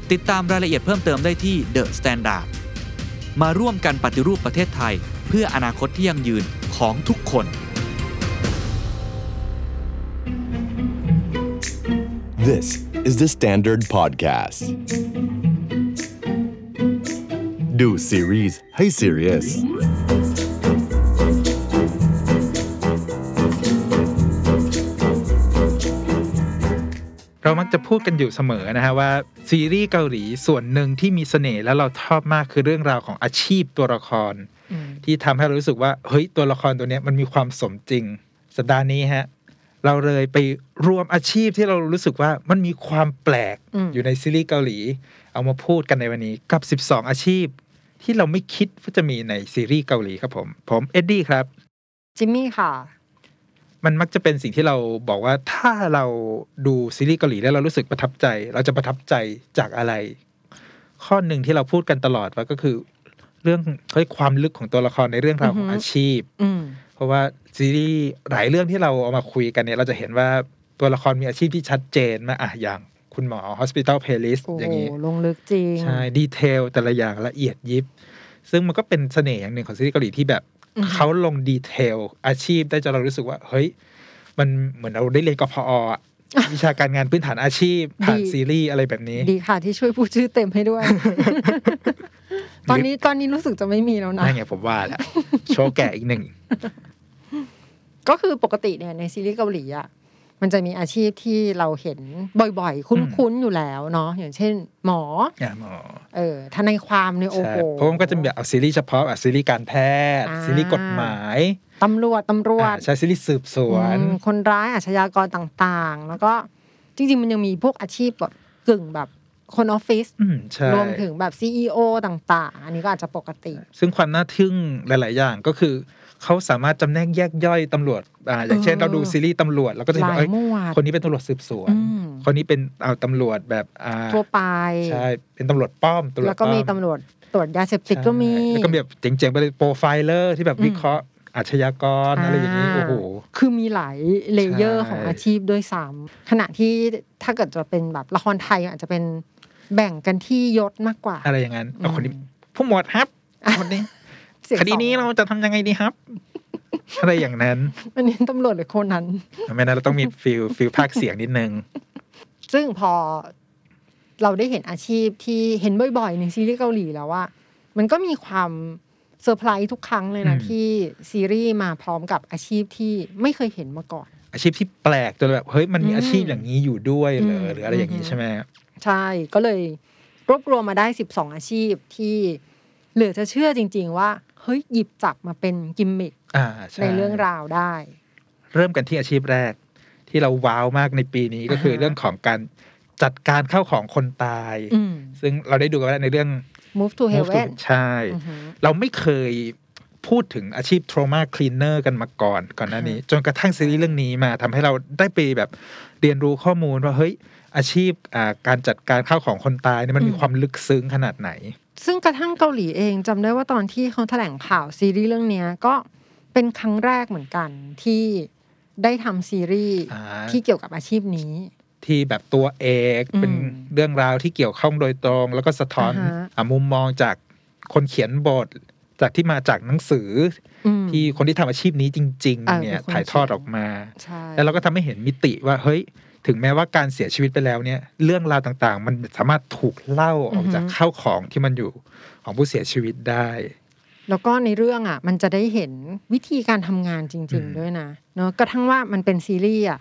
ิ ติดตามรายละเอียดเพิ่มเติมได้ที่ The Standard มาร่วมกันปฏิรูปประเทศไทย เพื่ออนาคตที่ยั่งยืนของทุกคน This is the Standard Podcast. Do series ให้ serious เรามักจะพูดกันอยู่เสมอนะฮะว่าซีรีส์เกาหลีส่วนหนึ่งที่มีเสน่ห์แล้วเราชอบมากคือเรื่องราวของอาชีพตัวละคร ที่ทำให้เรารู้สึกว่าเฮ้ยตัวละครตัวเนี้ยมันมีความสมจริง สัปดาห์นี้ฮะเราเลยไปรวมอาชีพที่เรารู้สึกว่ามันมีความแปลกอืมอยู่ในซีรีส์เกาหลี เอามาพูดกันในวันนี้กับ 12 อาชีพ ที่เราไม่คิดว่าจะมีในซีรีส์เกาหลีครับผม ผมเอ็ดดี้ครับจิมมี่ค่ะ มันมักจะเป็นสิ่งที่เราบอกว่าถ้าเราดูซีรีส์เกาหลีแล้วเรารู้สึกประทับใจ เราจะประทับใจจากอะไร ข้อหนึ่งที่เราพูดกันตลอดว่าก็คือ เรื่องเฮ้ยความลึกของตัวละครในเรื่องราวของอือฮึอาชีพอืมเพราะว่าซีรีส์หลายเรื่องที่เราเอามาคุยกันเนี่ย เราจะเห็นว่าตัวละครมีอาชีพที่ชัดเจนมากอะอย่างคุณหมอ Hospital Playlist โอ้โหอย่างนี้ลงลึกจริง ใช่ detail แต่ละอย่างละเอียดยิบ ซึ่งมันก็เป็นเสน่ห์อย่างหนึ่งของซีรีส์เกาหลีที่แบบอือฮึ เขาลง detail อาชีพได้จนเรารู้สึกว่า เฮ้ย มันเหมือนเราได้เรียนกพอ. อะวิชาการงานพื้นฐานอาชีพ ผ่านซีรีส์อะไรแบบนี้ ดีค่ะที่ช่วยพูดชื่อเต็มให้ด้วย ตอนนี้ตอนนี้รู้สึกจะไม่มีแล้วนะนั่นไงผมว่าแหละโชว์แก่อีกหนึ่ง ก็คือปกติเนี่ยในซีรีส์เกาหลีอะ มันจะมีอาชีพที่เราเห็นบ่อยๆ คุ้นๆอยู่แล้วเนาะอย่างเช่น หมออะหมอเออทนายความเนี่ยโอ้ใช่โหเพราะมันก็จะมีแบบเอาซีรีส์เฉพาะอะซีรีส์การแพทย์อ่าซีรีส์กฎหมายตำรวจตำรวจอะใช่ซีรีส์สืบสวนอืมคนร้ายอาชญากรต่างๆ แล้วก็จริงๆ มันยังมีพวกอาชีพแบบกึ่งแบบคนออฟฟิศอืมใช่รวมถึงแบบ CEO ต่าง ๆ อันนี้ก็อาจจะปกติ ซึ่งความน่าทึ่งหลาย ๆ อย่างก็คือ เขาสามารถจำแนกแยกย่อยตำรวจอ่าอย่างเช่นเออเราดูซีรีส์ตำรวจเราก็จะเห็นหลาว่ายเฮ้ยหมวดคนนี้เป็นตำรวจสืบสวนอืมคนนี้เป็นเอาตำรวจแบบอ่าทั่วไปใช่เป็นตำรวจป้อมตำรวจแล้วก็มีป้อตำรวจตรวจยาเสพติดก็มีใช่แล้วก็มีแบบเจ๋งๆไปเลย profiler ที่แบบอืมวิเคราะห์อาชญากรอะไรอย่างนี้โอ้โหคือมีหลายเลเยอร์ใช่ของอาชีพด้วยซ้ำขณะที่ถ้าเกิดจะเป็นแบบละครไทยอาจจะเป็นแบ่งกันที่ยศมากกว่า อะไรอย่างนั้นเอาคนนี้อืมผู้หมวดครับคนนี้ เสียงคดีนี้สองเราจะทำยังไงดีครับ อะไรอย่างนั้น อันนี้ตำรวจหรือโคนนั้นไม่นั้นเราต้องมี feel feel พากย์เสียงนิดนึง ซึ่งพอเราได้เห็นอาชีพที่เห็นบ่อยๆในซีรีส์เกาหลีแล้วว่า มันก็มีความเซอร์ไพรส์ทุกครั้งเลยนะอืมที่ซีรีส์มาพร้อมกับอาชีพที่ไม่เคยเห็นมาก่อน อาชีพที่แปลกจนแบบเฮ้ยมันมีอืมอาชีพอย่างนี้อยู่ด้วยเหรออืมหรืออะไรอย่างนี้อืมใช่ไหมใช่ก็เลยรวบรวมมาได้ 12 อาชีพที่เหลือจะเชื่อจริง ๆ ว่า เฮ้ยหยิบจับมาเป็นกิมมิคอ่าใช่ในเรื่องราวได้ เริ่มกันที่อาชีพแรก ที่เราว้าวมากในปีนี้ก็คืออ่าฮะเรื่องของการจัดการเข้าของคนตายอืมซึ่งเราได้ดูกันแล้วในเรื่อง move to Move to- heaven ใช่อือหือเราไม่เคยพูดถึงอาชีพ trauma cleaner กันมาก่อนก่อนหน้านี้ จนกระทั่งซีรีส์เรื่องนี้มาทำให้เราได้ไปแบบเรียนรู้ข้อมูลว่าเฮ้ยอาชีพอ่าการจัดการข้าวของคนตายเนี่ยมันมีความลึกซึ้งขนาดไหน ซึ่งกระทั่งเกาหลีเองจำได้ว่าตอนที่เขาแถลงข่าวซีรีส์เรื่องเนี้ยก็เป็นครั้งแรกเหมือนกันที่ได้ทำซีรีส์อ่าที่เกี่ยวกับอาชีพนี้ ที่แบบตัวเอกอืมเป็นเรื่องราวที่เกี่ยวข้องโดยตรง แล้วก็สะท้อนอ่าฮะอะมุมมองจากคนเขียนบท จากที่มาจากหนังสืออืมที่คนที่ทำอาชีพนี้จริงเออๆเนี่ยเป็นคนถ่ายทอดออกมาใช่แล้วเราก็ทำให้เห็นมิติว่าเฮ้ย ถึงแม้ว่าการเสียชีวิตไปแล้วเนี่ย เรื่องราวต่างๆ มันสามารถถูกเล่าออกจากข้าวของที่มันอยู่ของผู้เสียชีวิตได้ แล้วก็ในเรื่องอะ มันจะได้เห็นวิธีการทำงานจริงอืมๆด้วยนะเนอะกระทั่งว่ามันเป็นซีรีส์อะ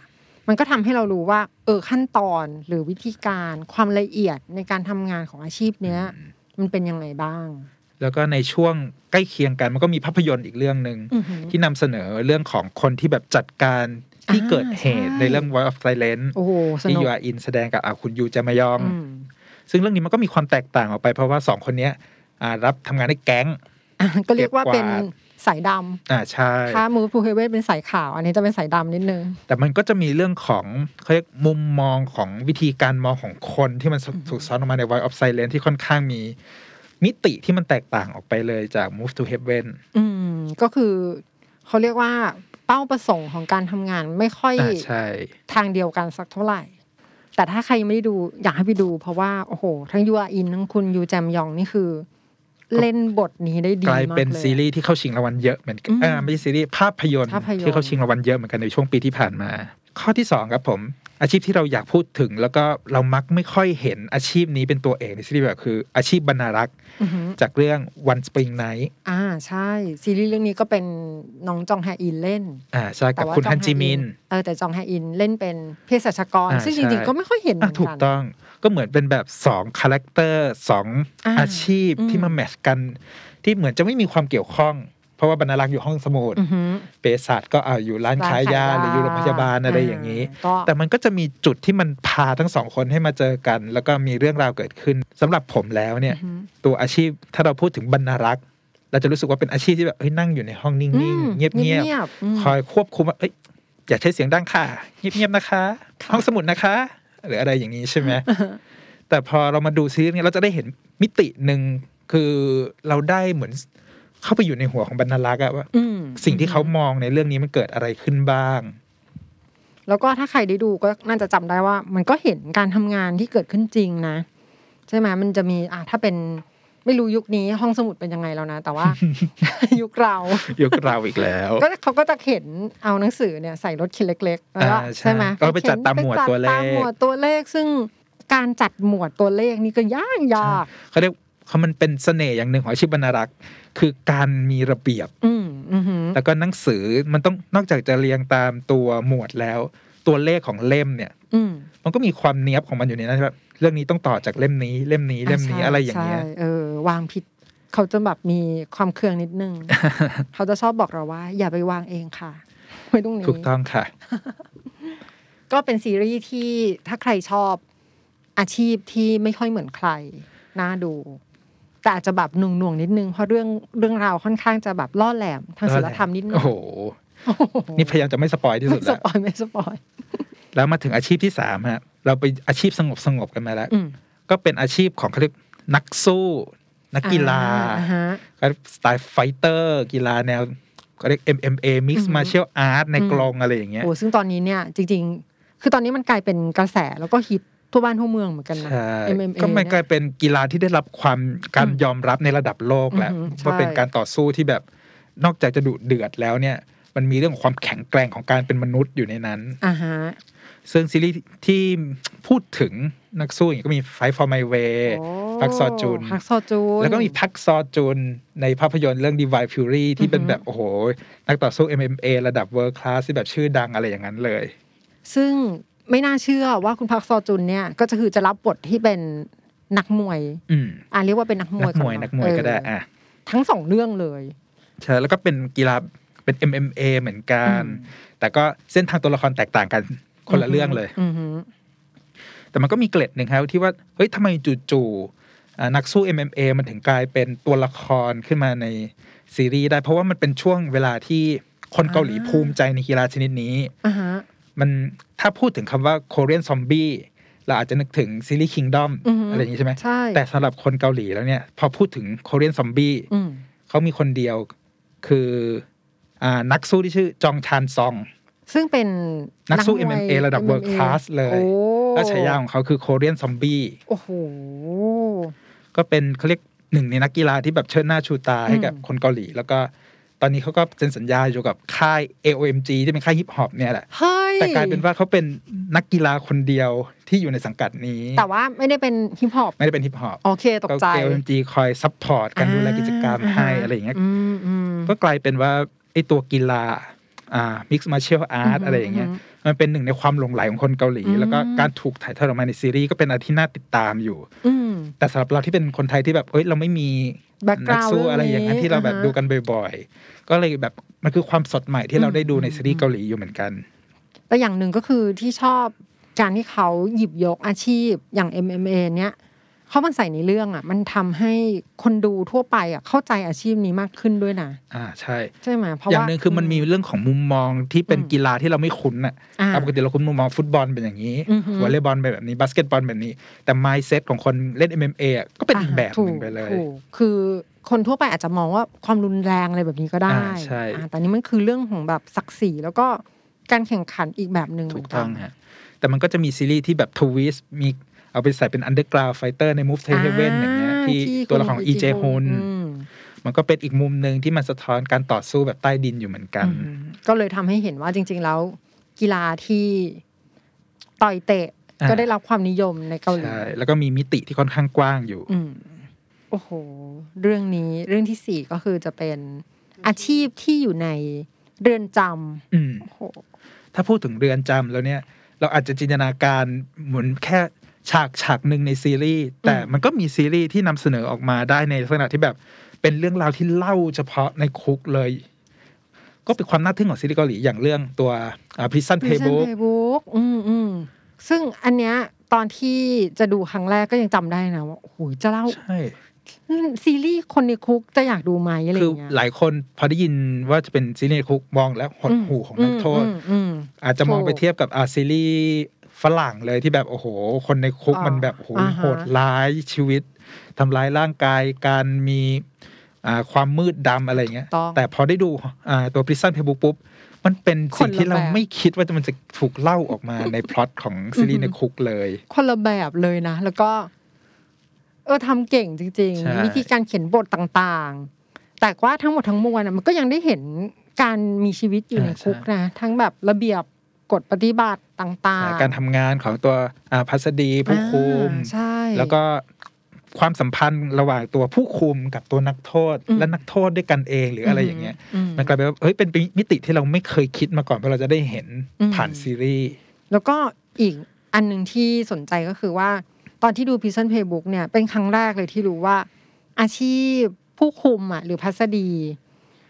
มันก็ทำให้เรารู้ว่า เออขั้นตอนหรือวิธีการความละเอียดในการทำงานของอาชีพเนี้ย มันเป็นยังไงบ้าง แล้วก็ในช่วงใกล้เคียงกันมันก็มีภาพยนตร์อีกเรื่องหนึ่งอือหือที่นำเสนอเรื่องของคนที่แบบจัดการ ที่อ่าเกิดเหตุใช่ในเรื่อง Voice of Silence โอ้โหสที่นุกยูอาอินแสดงกับอาคุณยูจามายองอืมซึ่งเรื่องนี้มันก็มีความแตกต่างออกไป เพราะว่าสองคนเนี้ยอ่ารับทำงานในแก๊งอะก็เรียกว่าเก็บกวาดเป็นสายดอ่าใช่ำถ้า move to heaven เป็นสายขาว อันนี้จะเป็นสายดำนิดนึง แต่มันก็จะมีเรื่องของเขาเรียกมุมมองของวิธีการมองของคนที่มันถูกซ้อนออกมาใน Voice of Silence ที่ค่อนข้างมีมิติที่มันแตกต่างออกไปเลยจาก Move to Heaven อืมก็คือเขาเรียกว่า เป้าประสงค์ของการทำงานไม่ค่อยอ่าใช่ทางเดียวกันสักเท่าไหร่ แต่ถ้าใครยังไม่ได้ดูอยากให้ไปดู เพราะว่าโอ้โห ทั้งยูอาอินทั้งคุณยูแจมยองนี่คือ เล่นบทนี้ได้ดีกลายมากเป็นเลยซีรีส์ที่เข้าชิงรางวัลเยอะเหมือนกันอืมอ่าไม่ใช่ซีรีส์ภาพยนตร์ภาพยนตร์ที่เข้าชิงรางวัลเยอะเหมือนกันในช่วงปีที่ผ่านมา ข้อที่สองครับผมอาชีพที่เราอยากพูดถึง แล้วก็เรามักไม่ค่อยเห็นอาชีพนี้เป็นตัวเอกในซีรีส์แบบคืออาชีพบรรณารักษ์อือหือจากเรื่อง One Spring Night อ่าใช่ ซีรีส์เรื่องนี้ก็เป็นน้องจองแฮอินเล่นอ่าใช่กับแต่ว่าคุณจอฮังนแฮจิมินเออแต่จองแฮอินเล่นเป็นเภสัชกรอ่าใช่ซึ่งจริงๆ ก็ไม่ค่อยเห็นเหอะมือนถูกกันต้องก็เหมือนเป็นแบบสอง character สองอ่าอาชีพอืมที่มา match กัน ที่เหมือนจะไม่มีความเกี่ยวข้อง เพราะว่าบรรณารักษ์อยู่ห้องสมุดอือหือเปสัชก็อ่าอยู่ร้านขายยาหรืออยู่โรงพยาบาลอะไรอย่างนี้ก็แต่มันก็จะมีจุดที่มันพาทั้งสองคนให้มาเจอกัน แล้วก็มีเรื่องราวเกิดขึ้นสำหรับผมแล้วเนี่ยอือหือตัวอาชีพถ้าเราพูดถึงบรรณารักษ์เราจะรู้สึกว่าเป็นอาชีพที่แบบเฮ้ยนั่งอยู่ในห้องนิ่อืงมๆเงียบเงียบๆอืมๆคอยควบคุมว่าเอ้ยอย่าใช้เสียงดังค่ะเงียบๆนะคะ ห้องสมุดนะคะ หรืออะไรอย่างนี้ใช่ไหมแต่พอเรามาดูซีรีส์นี้เราจะได้เห็นมิติหนึ่งคือเราได้เหมือน เข้าไปอยู่ในหัวของบรรณารักษ์อะว่าอืมสิ่งที่เขามองในเรื่องนี้มันเกิดอะไรขึ้นบ้าง แล้วก็ถ้าใครได้ดูก็น่าจะจำได้ว่า มันก็เห็นการทำงานที่เกิดขึ้นจริงนะ ใช่ไหมมันจะมีอะถ้าเป็นไม่รู้ยุคนี้ห้องสมุดเป็นยังไงแล้วนะ แต่ว่า ยุคเรายกเราอีกแล้วก็เขาก็จะเข็นเอาหนังสือเนี่ยใส่รถเข็นเล็กๆแล้วก็อ่าใช่ใช่ไหมก็ไปจัดตามหมวดไปจัตัวเลขตามหมวดตัวเลขซึ่งการจัดหมวดตัวเลขนี่ก็ยากยากเขาเรียก เขามันเป็นเสน่ห์อย่างหนึ่งของอาชีพบรรณารักษ์ คือการมีระเบียบอืมอือหือแล้วก็หนังสือมันต้องนอกจากจะเรียงตามตัวหมวดแล้ว ตัวเลขของเล่มเนี่ยอืมมันก็มีความเนี้ยบของมันอยู่ในนั้นแบบเรื่องนี้ต้องต่อจากเล่มนี้ เล่มนี้เล่มนี้ใช่อะไรอย่างเงี้ยใช่เออ วางผิดเขาจะแบบมีความเคืองนิดนึง เขาจะชอบบอกเราว่า อย่าไปวางเองค่ะไว้ตรงนี้ถูกต้องค่ะ ก็เป็นซีรีส์ที่ถ้าใครชอบอาชีพที่ไม่ค่อยเหมือนใคร น่าดู แต่อาจจะแบบหน่วงหน่วงๆนิดนึงเพราะเรื่องเรื่องราวค่อนข้างจะแบบล่อแหลมทางศีลธรรมนิดนึงโอ้โหนี่พยายามจะไม่สปอยที่สุไม่ดสแล้วปอยไม่สปอยแล้วมาถึงอาชีพที่สามฮะเราไปอาชีพสงบสงบๆกันมาแล้วอืมก็เป็นอาชีพของเขาเรียกนักสู้ นักกีฬาอ่าฮะก็สไตล์ fighter กีฬาแนวเขาเรียก MMA Mix อือหือ Martial Art ในอืมกรงอะไรอย่างเงี้ยโอ้ซึ่งตอนนี้เนี่ยจริง ๆ คือตอนนี้มันกลายเป็นกระแสแล้วก็ฮิต ทั่วบ้านทั่วเมืองเหมือนกันนะใช่ MMA ก็มันกเนี่ลายยเป็นกีฬาที่ได้รับความการยอมรับในระดับโลกแล้วอือหือใช่ว่าเป็นการต่อสู้ที่แบบนอกจากจะดุเดือดแล้วเนี่ย มันมีเรื่องของความแข็งแกร่งของการเป็นมนุษย์อยู่ในนั้นอ่าฮะซึ่งซีรีส์ที่พูดถึงนักสู้อย่างนี้ก็มี Fight for My Way โอ้พักซอจุนพักซอจูน แล้วก็มีพักซอจุนในภาพยนตร์เรื่อง Divine Fury ที่เป็นอือหือแบบ โอ้โห นักต่อสู้ MMA ระดับ World Class ที่แบบชื่อดังอะไรอย่างนั้นเลย ซึ่ง ไม่น่าเชื่อว่าคุณพักซอจุนเนี่ย ก็จะคือจะรับบทที่เป็นนักมวย อืมอ่าเรียกว่าเป็นนักมนัวยกมวยอนักมวยก็ได้เอออะทั้งสองเรื่องเลยใช่แล้วก็เป็นกีฬาเป็น MMA เหมือนกันอืมแต่ก็เส้นทางตัวละครแตกต่างกันคนละเรื่องเลยอือหือแต่มันก็มีเกล็ดหนึ่งครับที่ว่าเฮ้ยทำไมจู่ๆอ่านักสู้ MMA มันถึงกลายเป็นตัวละครขึ้นมาในซีรีส์ได้ เพราะว่ามันเป็นช่วงเวลาที่คนเกาหลีภูมิใจในกีฬาชนิดนี้อ่าฮะ มันถ้าพูดถึงคำว่า Korean Zombie เราอาจจะนึกถึงซีรีส์ Kingdom อือฮึอะไรอย่างนี้ใช่ไหมใช่แต่สำหรับคนเกาหลีแล้วเนี่ย พอพูดถึง Korean Zombie อืมเขามีคนเดียวคืออ่านักสู้ที่ชื่อจองชานซอง ซึ่งเป็นนักสู้มวย MMA ระดับ world MMA class เลยโอ้และฉายาของเขาคือ Korean Zombie โอ้โหก็เป็นเขาเรียกหนึ่งในนักกีฬาที่แบบเชิดหน้าชูตาให้กับอืมคนเกาหลี แล้วก็ ตอนนี้เขาก็เซ็นสัญญาอยู่กับค่าย AOMG ที่เป็นค่ายฮิปฮอปเนี่ยแหละเฮ้ยแต่กลายเป็นว่าเขาเป็นนักกีฬาคนเดียวที่อยู่ในสังกัดนี้ แต่ว่าไม่ได้เป็นฮิปฮอปไม่ได้เป็นฮิปฮอปโอเคตกใจก็ AOMG คอย support การดูแลกิจกรรมให้อะไรอย่างเงี้ยอืมอืมก็กลายเป็นว่าไอ้ตัวกีฬาอ่า mixed martial art อือฮึอะไรอย่างเงี้ยอือฮึ มันเป็นหนึ่งในความหลงไหลของคนเกาหลีอืมแล้วก็การถูกถ่ายทอดออกมาในซีรีส์ก็เป็นอะไรที่น่าติดตามอยู่อืมแต่สำหรับเราที่เป็นคนไทยที่แบบเอ้ยเราไม่มี Background นักสู้อะไรอย่างนั้นที่เราแบบเรื่องนี้ดูกันบ่อยๆ ก็เลยแบบมันคือความสดใหม่ที่เราได้ดูในซีรีส์เกาหลีอยู่เหมือนกันแต่อย่างหนึ่งก็คือที่ชอบการที่เขาหยิบยกอาชีพอย่าง MMA เนี้ย เขามันใส่ในเรื่องอะ มันทำให้คนดูทั่วไปอะเข้าใจอาชีพนี้มากขึ้นด้วยนะ อ่าใช่ใช่ไหมเพราะอย่างว่าหนึ่งคือมันมีเรื่องของมุมมองที่เป็นอืมกีฬาที่เราไม่คุ้นอะอ่าตามปกติเราคุ้นมุมมองฟุตบอลเป็นอย่างนี้อือฮึวอลเลย์บอลเป็นแบบนี้บาสเกตบอลแบบนี้ แต่ mindset ของคนเล่น MMA อะก็เป็นอีกแบบหนึ่งไปเลยถูกคือคนทั่วไปอาจจะมองว่าความรุนแรงอะไรแบบนี้ก็ได้อ่าใช่อ่าแต่นี่มันคือเรื่องของแบบศักดิ์ศรีแล้วก็การแข่งขันอีกแบบหนึ่งถูกเหมืนนต้องฮะแต่มันก็จะมีซีรีส์ที่แบบ twist มี เอาไปใส่เป็น Underground Fighter ใน Move to Heaven อย่างเงี้ยที่ตัวละครของ EJ h o n อืมมันก็เป็นอีกมุมหนึ่งที่มันสะท้อนการต่อสู้แบบใต้ดินอยู่เหมือนกันอืมก็เลยทำให้เห็นว่าจริง ๆ แล้วกีฬาที่ต่อยเตะอ่าก็ได้รับความนิยมในเกาหลีใช่แล้วก็มีมิติที่ค่อนข้างกว้างอยู่อืมโอ้โห เรื่องนี้เรื่องที่สี่ก็คือจะเป็นอาชีพที่อยู่ในเรือนจอืมำโอ้โหถ้าพูดถึงเรือนจำแล้วเนี่ย เราอาจจะจินตนาการเหมือนแค่ ฉากฉากหนึ่งในซีรีส์แต่มันก็มีซีรีส์ที่นำเสนอออกมาได้ในลักษณะที่แบบเป็นเรื่องราวที่เล่าเฉพาะในคุกเลย ก็เป็นความน่าทึ่งของซีรีส์เกาหลีอย่างเรื่องตัวอ่า Prison Prison Playbook Playbook อืมอืมซึ่งอันเนี้ยตอนที่จะดูครั้งแรกก็ยังจำได้นะว่าโอ้โหจะเล่าใช่ซีรีส์คนในคุกจะอยากดูไหมอะไรอคือย่างเงี้ยหลายคนพอได้ยินว่าจะเป็นซีรีส์ในคุกมองแล้วหดหูของนักโทษอืมอืมอาจจะมองถูกไปเทียบกับอาซีรีส์ ฝรั่งเลยที่แบบโอ้โห คนในคุกอ่ามัมันแบบโอ้โหอ่าฮะโหดร้ายชีวิตทำร้ายร่างกายการมีอ่าความมืดดำอะไรอย่างเงี้ยต้องแต่พอได้ดูอ่าตัว Prison Playbook ปุ๊บ มันเป็นสิ่งที่เราคนละแบบไม่คิดว่ามันจะถูกเล่าออกมาในพล็อตของซีรีส์ในคุกเลย คนละแบบเลยนะ แล้วก็ เออทำเก่งจริงใช่ๆวิธีการเขียนบทต่างๆ แต่ว่าทั้งหมดทั้งมวลน่ะมันก็ยังได้เห็นการมีชีวิตอยู่ในคุกนะ ทั้งแบบระเบียบ กฎปฏิบัติต่างๆ การทำงานของตัวอ่าพัสดีผู้คุมอ่าใช่แล้วก็ความสัมพันธ์ระหว่างตัวผู้คุมกับตัวนักโทษอืมและนักโทษด้วยกันเองหรืออะไรอย่างเงี้ยอืมมันกลายเป็นว่าเฮ้ยเป็นมิติที่เราไม่เคยคิดมาก่อนว่าเราจะได้เห็นอืมผ่านซีรีส์ แล้วก็อีกอันหนึ่งที่สนใจก็คือว่า ตอนที่ดู Prison Playbook เนี่ยเป็นครั้งแรกเลยที่รู้ว่า อาชีพผู้คุมอะหรือพัสดี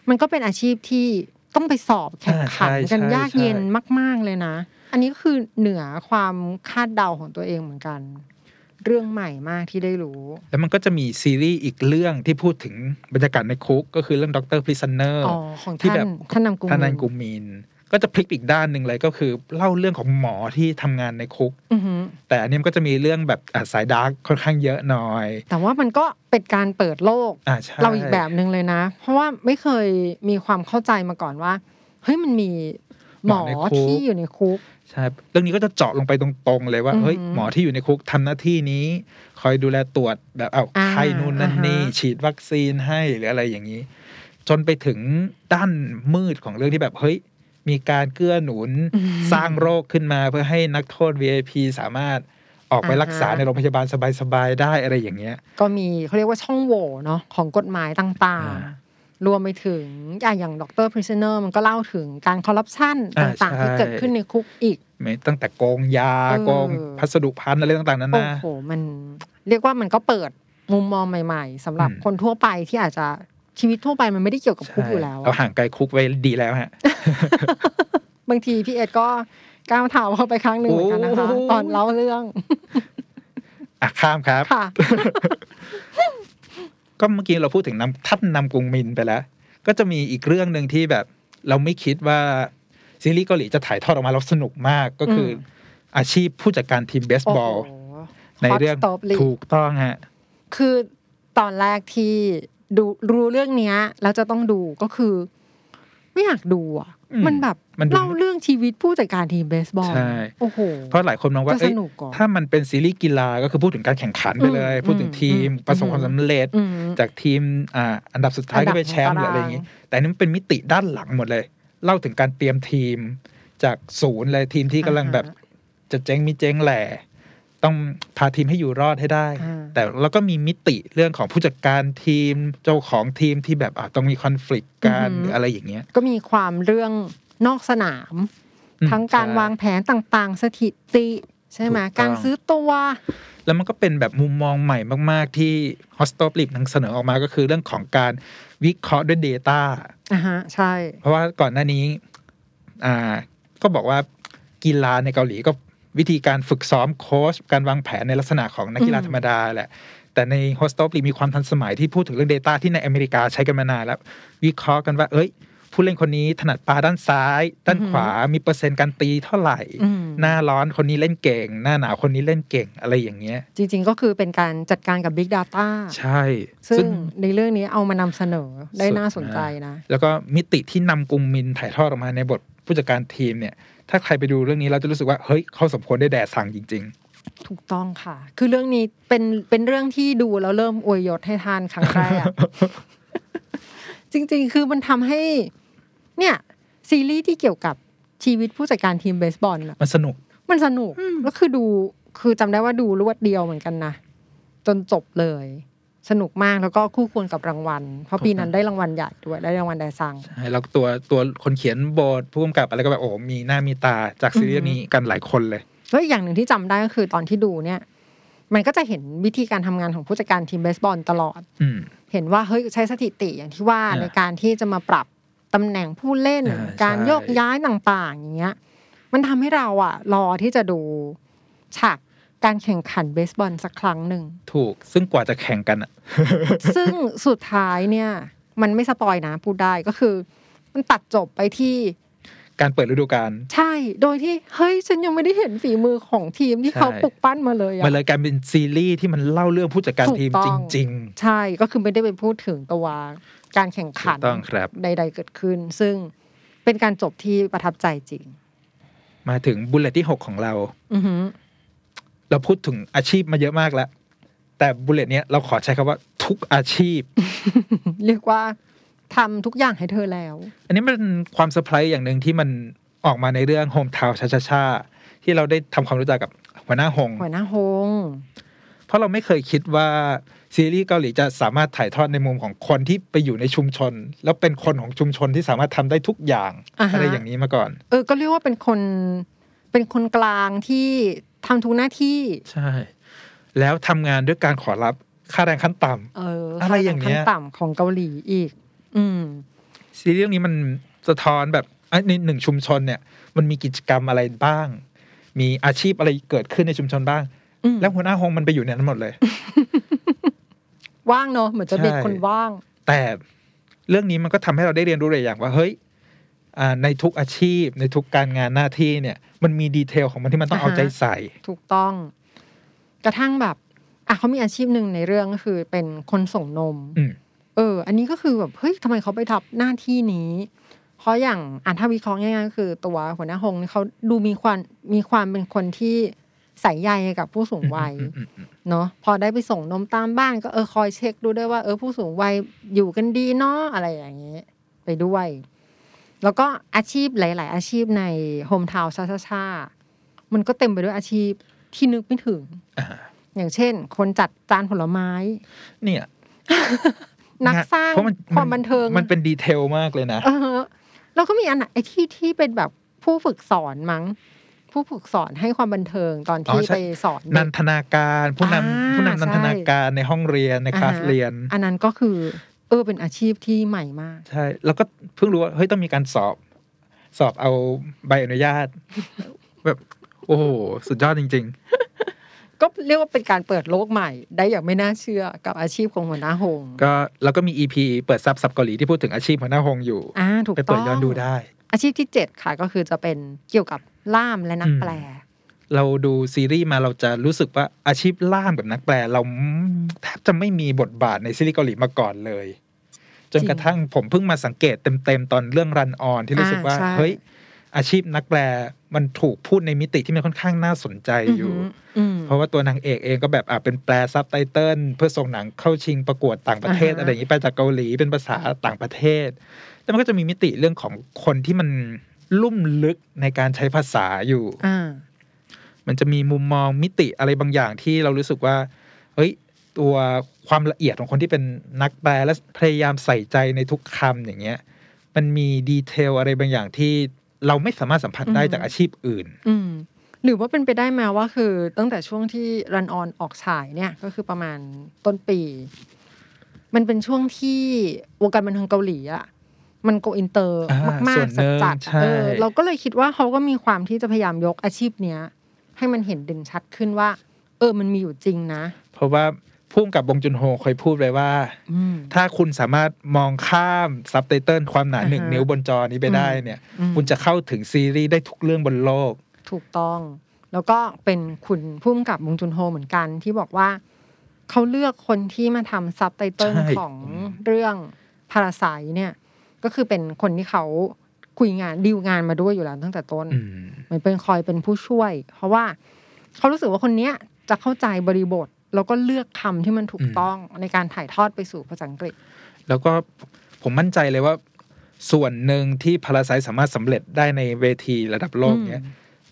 มันก็เป็นอาชีพที่ ต้องไปสอบแข่งขันอ่าใช่กันใช่ยากเย็นมาก ๆเลยนะ อันนี้ก็คือเหนือความคาดเดาของตัวเองเหมือนกัน เรื่องใหม่มากที่ได้รู้ แล้วมันก็จะมีซีรีส์อีกเรื่องที่พูดถึงบรรยากาศในคุก ก็คือเรื่อง Doctor Prisoner อ๋อของที่ท่าแบนบท่านนำกุมท่านันมิน กุมินก็จะพลิกอีกด้านหนึ่งเลยก็คือ เล่าเรื่องของหมอที่ทำงานในคุกอือหือแต่อันนี้มันก็จะมีเรื่องแบบอะสายดาร์กค่อนข้างเยอะหน่อย แต่ว่ามันก็เป็นการเปิดโลกอ่าใช่เราอีกแบบหนึ่งเลยนะ เพราะว่าไม่เคยมีความเข้าใจมาก่อนว่าเฮ้ยมันมีหมอที่อยู่ในคุกใช่เรื่องนี้ก็จะเจาะลงไปตรงๆเลยว่าอือหือเฮ้ยหมอที่อยู่ในคุกทำหน้าที่นี้ คอยดูแลตรวจแบบเอาอ่าไข้นู่นนั่นนี่อ่าฮะฉีดวัคซีนให้หรืออะไรอย่างนี้ จนไปถึงด้านมืดของเรื่องที่แบบเฮ้ย มีการเกื้อหนุนสร้างโรคขึ้นมาเพื่อให้นักโทษ VIP สามารถออกไปรักษาในโรงพยาบาลสบายๆได้อะไรอย่างเงี้ย ก็มีเขาเรียกว่าช่องโหว่เนาะของกฎหมายต่างอ่าๆรวมไปถึงอย่างอย่าง Doctor Prisoner มันก็เล่าถึงการคอร์รัปชันอ่าต่างๆใช่ที่เกิดขึ้นในคุกอีกไม่ตั้งแต่โกงยาเออโกงพัสดุพันธุ์อะไรต่างๆนาโอ้นาโหมันเรียกว่ามันก็เปิดมุมมองใหม่ ๆสำหรับอืมคนทั่วไปที่อาจจะ ชีวิตทั่วไปมันไม่ได้เกี่ยวกับคุกอยู่แล้วเราอะห่างไกลคุกไว้ดีแล้วฮะ บางทีพี่เอ็ดก็ก้าวเท้าเข้าไปครั้งหนึ่งเหมือนกันนะคะโอ้ตอนเล่าเรื่องอะข้ามครับค่ะก็เมื่อกี้เราพูดถึงนำท่านนำกรุงมินไปแล้ว ก็จะมีอีกเรื่องหนึ่งที่แบบ เราไม่คิดว่าซีรีส์เกาหลีจะถ่ายทอดออกมาแล้วสนุกมากก็คืออมอาชีพผู้จัดการทีมเบสโอ้บอลโหในเรื่อง Hot Stop League ถูกต้องฮะคือตอนแรกที่ ดูรู้เรื่องเนี้ยแล้วจะต้องดูก็คือ ไม่อยากดูอะอืมมันแบบมันดูเล่าเรื่องชีวิตผู้จัดการทีมเบสบอลใช่โอ้โหเพราะหลายคนมองว่าจะเอ้ยสนุกก่อนถ้ามันเป็นซีรีส์กีฬาก็คือพูดถึงการแข่งขันไปเลยอืมพูดถึงทีมอืมประสบความสำเร็จอืมจากทีมอ่าอันดับสุดท้ายอันดัก็บเป็นแชมป์หของรืออะไรตารางอย่างนี้ แต่อันนี้มันเป็นมิติด้านหลังหมดเลย เล่าถึงการเตรียมทีมจากศูนย์เลยทีมที่กำลังแบบจะเจ๊งมีเจ๊งแหล่ ต้องพาทีมให้อยู่รอดให้ได้อ่าแต่แล้วก็มีมิติเรื่องของผู้จัดการทีมเจ้าของทีมที่แบบอะต้องมีคอน FLICT กันหรืออะไรอย่างเงี้ย ก็มีความเรื่องนอกสนามอืมทั้งการใช่วางแผนต่างๆ สถิติ ใช่ไหมถูกต้องการซื้อตัว แล้วมันก็เป็นแบบมุมมองใหม่มาก ๆ ที่ h o s t o p l i p นำเสนอออกมาก็คือเรื่องของการวิเคราะห์ด้วย Data อะฮะใช่ เพราะว่าก่อนหน้านี้อ่าก็บอกว่ากีฬาในเกาหลีก็ วิธีการฝึกซ้อมโค้ชการวางแผนในลักษณะของนักกีฬาอืมธรรมดาแหละ แต่ใน h o s t o p l i p มีความทันสมัยที่พูดถึงเรื่อง Data ที่ในอเมริกาใช้กันมานานแล้ว วิเคราะห์กันว่า เอ้ย ผู้เล่นคนนี้ถนัดปาด้านซ้าย ด้านขวามีเปอร์เซ็นต์การตีเท่าไหร่อืมหน้าร้อนคนนี้เล่นเก่ง หน้าหนาวคนนี้เล่นเก่งอะไรอย่างเงี้ย จริง ๆ ก็คือเป็นการจัดการกับ Big Data ใช่ ซึ่งในเรื่องนี้เอามานำเสนอได้สุดน่าสนใจนะ แล้วก็มิติที่นำกรุงมินถ่ายทอดออกมาในบทผู้จัดการทีมเนี่ย ถ้าใครไปดูเรื่องนี้เราจะรู้สึกว่าเฮ้ยเขาสมควรได้แดดสั่งจริงถูกต้องค่ะ คือเรื่องนี้เป็นเป็นเรื่องที่ดูแล้วเริ่มอวยยศให้ทานครั้งแรกจริง ๆ คือมันทำให้ เนี่ย ซีรีส์ที่เกี่ยวกับชีวิตผู้จัดการทีมเบสบอลน่ะๆมันสนุก มันสนุก แล้วคือดู คือจำได้ว่าดูรวดเดียวเหมือนกันนะ จนจบเลย สนุกมากแล้วก็คู่ควรกับรางวัล เพราะปีนั้นได้รางวัลใหญ่ด้วยได้รางวัลไดซังใช่แล้วตัวตัวคนเขียนบทผู้กำกับอะไรก็แบบโอ้มีหน้ามีตาจากซีรีส์เรื่องนี้กันหลายคนเลยแล้วอีกอย่างหนึ่งที่จำได้ก็คือตอนที่ดูเนี่ย มันก็จะเห็นวิธีการทำงานของผู้จัดการทีมเบสบอลตลอดอืมเห็นว่าเฮ้ยใช้สถิติอย่างที่ว่าอ่าในการที่จะมาปรับตำแหน่งผู้เล่นอ่าการใช่โยกย้ายต่างๆอย่างเงี้ย มันทำให้เราอะรอที่จะดูฉาก การแข่งขันเบสบอลสักครั้งหนึ่ง ถูก ซึ่งกว่าจะแข่งกันอะซึ่งสุดท้ายเนี่ย มันไม่สปอยนะพูดได้ก็คือ มันตัดจบไปที่ การเปิดฤดูกาลใช่ โดยที่เฮ้ยฉันยังไม่ได้เห็นฝีมือของทีมที่ใช่เขาปลุกปั้นมาเลยอะมันเลยกลายเป็นซีรีส์ที่มันเล่าเรื่องผู้จัดการถูกทีมต้จองริงใช่ก็คือไม่ได้ไปพูดถึงตัวการแข่งขันถูกต้องครับ ใด ๆ เกิดขึ้น ซึ่งเป็นการจบที่ประทับใจจริงๆมาถึง bullet ที่6ของเราอือหือ เราพูดถึงอาชีพมาเยอะมากแล้ว แต่ bullet เนี้ยเราขอใช้คำว่าทุกอาชีพ เรียกว่าทำทุกอย่างให้เธอแล้ว อันนี้มันเป็นความเซอร์ไพรส์อย่างหนึ่งที่มันออกมาในเรื่อง Hometown Cha-Cha-Cha ที่เราได้ทำความรู้จักกับหัวหน้าฮง หัวหน้าฮงเพราะเราไม่เคยคิดว่าซีรีส์เกาหลีจะสามารถถ่ายทอดในมุมของคนที่ไปอยู่ในชุมชน แล้วเป็นคนของชุมชนที่สามารถทำได้ทุกอย่างอ่าฮะอะไรอย่างนี้มาก่อน เออ ก็เรียกว่าเป็นคน เป็นคนกลางที่ ทำทุกหน้าที่ใช่ แล้วทำงานด้วยการขอรับค่าแรงขั้นต่ำเอออะไรอย่างเงี้ยขั้นต่ำของเกาหลีอีก อืมซีรีส์เรื่องนี้มันสะท้อนแบบอะในหนึ่งชุมชนเนี่ย มันมีกิจกรรมอะไรบ้าง มีอาชีพอะไรเกิดขึ้นในชุมชนบ้างอืมแล้วหัวหน้าหงมันไปอยู่ในนั้นหมดเลย ว่างเนอะเหมือนจะเป็นใช่คนว่าง แต่เรื่องนี้มันก็ทำให้เราได้เรียนรู้หลายอย่างว่าเฮ้ยอ่า ในทุกอาชีพ ในทุกการงานหน้าที่เนี่ย มันมีดีเทลของมันที่มันต้องเอาอ่าฮะใจใส่ ถูกต้อง กระทั่งแบบอะเขามีอาชีพหนึ่งในเรื่องก็คือเป็นคนส่งนมอืมเออ อันนี้ก็คือแบบเฮ้ยทำไมเขาไปทับหน้าที่นี้ เพราะอย่างอ่านถ้าวิเคราะห์ง่ายๆก็คือ ตัวหัวหน้าหงเนี่ยเขาดูมีความมีความเป็นคนที่ใส่ใยกับผู้สูงวัยอืมอืมอืมเนาะพอได้ไปส่งนมตามบ้านก็เออคอยเช็คดูด้วยว่าเออผู้สูงวัยอยู่กันดีเนาะอะไรอย่างเงี้ยไปด้วย แล้วก็อาชีพหลาย ๆ อาชีพในโฮมทาวน์ชาชาชามันก็เต็มไปด้วยอาชีพที่นึกไม่ถึงอ่าอย่างเช่น คนจัดจานผลไม้ เนี่ย นักสร้างเพราะมันความบันเทิง มันเป็นดีเทลมากเลยนะ เออ แล้วก็มีอันไหนไอ้ที่ที่เป็นแบบผู้ฝึกสอนมั้ง ผู้ฝึกสอนให้ความบันเทิงตอนอ๋ที่อใช่ไปสอน นัเด็นกทนาการ ผู้นำอ่าผู้นำนันทนาใช่การในห้องเรียนในคลาสอ่าฮะเรียน อันนั้นก็คือ เออเป็นอาชีพที่ใหม่มาก ใช่แล้วก็เพิ่งรู้ว่าเฮ้ยต้องมีการสอบ สอบเอาใบอนุญาต แบบ โอ้โห สุดยอดจริงก็เรียกว่าเป็นการเปิดโลกใหม่ ได้อย่างไม่น่าเชื่อกับอาชีพของหัวหน้าฮงๆก็แล้วก็มี EP เปิดซับซับเกาหลีที่พูดถึงอาชีพหัวหน้าฮงอยู่อ่าถูกต้องไปเปิดย้อนดูได้ อาชีพที่เจ็ดค่ะก็คือจะเป็นเกี่ยวกับล่ามและนักอืมแปล เราดูซีรีส์มาเราจะรู้สึกว่าอาชีพล่ามกับนักแปลเราแทบจะไม่มีบทบาทในซีรีส์เกาหลีมาก่อนเลย จนกระทั่งผมเพิ่งมาสังเกตเต็มๆตอนเรื่อง Run On ที่รู้สึกว่าอ่าใช่เฮ้ยอาชีพนักแปลมันถูกพูดในมิติที่มันค่อนข้างน่าสนใจอยู่อืมเพราะว่าตัวนางเอกเองก็แบบอะเป็นแปลซับไตเติลเพื่อส่งหนังเข้าชิงประกวดต่างประเทศอ่าฮะอะไรอย่างนี้ไปจากเกาหลีเป็นภาษาต่างประเทศแล้วมันก็จะมีมิติเรื่องของคนที่มันลุ่มลึกในการใช้ภาษาอยู่อ่า มันจะมีมุมมองมิติอะไรบางอย่างที่เรารู้สึกว่า เฮ้ย ตัวความละเอียดของคนที่เป็นนักแปลและพยายามใส่ใจในทุกคำอย่างเงี้ย มันมี detail อะไรบางอย่างที่เราไม่สามารถสัมผัสได้อืมจากอาชีพอื่น อืมหรือว่าเป็นไปได้ไหมว่าคือตั้งแต่ช่วงที่ Run On ออกฉายเนี่ยก็คือประมาณต้นปี มันเป็นช่วงที่วงการบันเทิงเกาหลีอะมัน go inter อ่ามากส่วนๆหนึ่งจัดๆใช่เออเราก็เลยคิดว่าเขาก็มีความที่จะพยายามยกอาชีพเนี้ย ให้มันเห็นเด่นชัดขึ้นว่า เออมันมีอยู่จริงนะ เพราะว่าผู้กำกับบงจุนโฮเคยพูดไว้ว่าอืมถ้าคุณสามารถมองข้ามซับไตเติลความหนาหนึ่งอ่าฮะนิ้วบนจอนี้ไปได้เนี่ยอืมคุณจะเข้าถึงซีรีส์ได้ทุกเรื่องบนโลก ถูกต้อง แล้วก็เป็นคุณพุ่มกับบงจุนโฮเหมือนกันที่บอกว่า เขาเลือกคนที่มาทำซับไตเติลใช่ของเรื่องพาราไซเนี่ย ก็คือเป็นคนที่เขา คุยงานดีลงานมาด้วยอยู่แล้วตั้งแต่ต้นอืมเหมือนเป็นคอยเป็นผู้ช่วย เพราะว่าเขารู้สึกว่าคนเนี้ยจะเข้าใจบริบท แล้วก็เลือกคำที่มันถูกต้องในการถ่ายทอดไปสู่ภาษาอังกฤษ แล้วก็ผมมั่นใจเลยว่า ส่วนหนึ่งที่พาราไซสามารถสำเร็จได้ในเวทีระดับโลกเนี้ย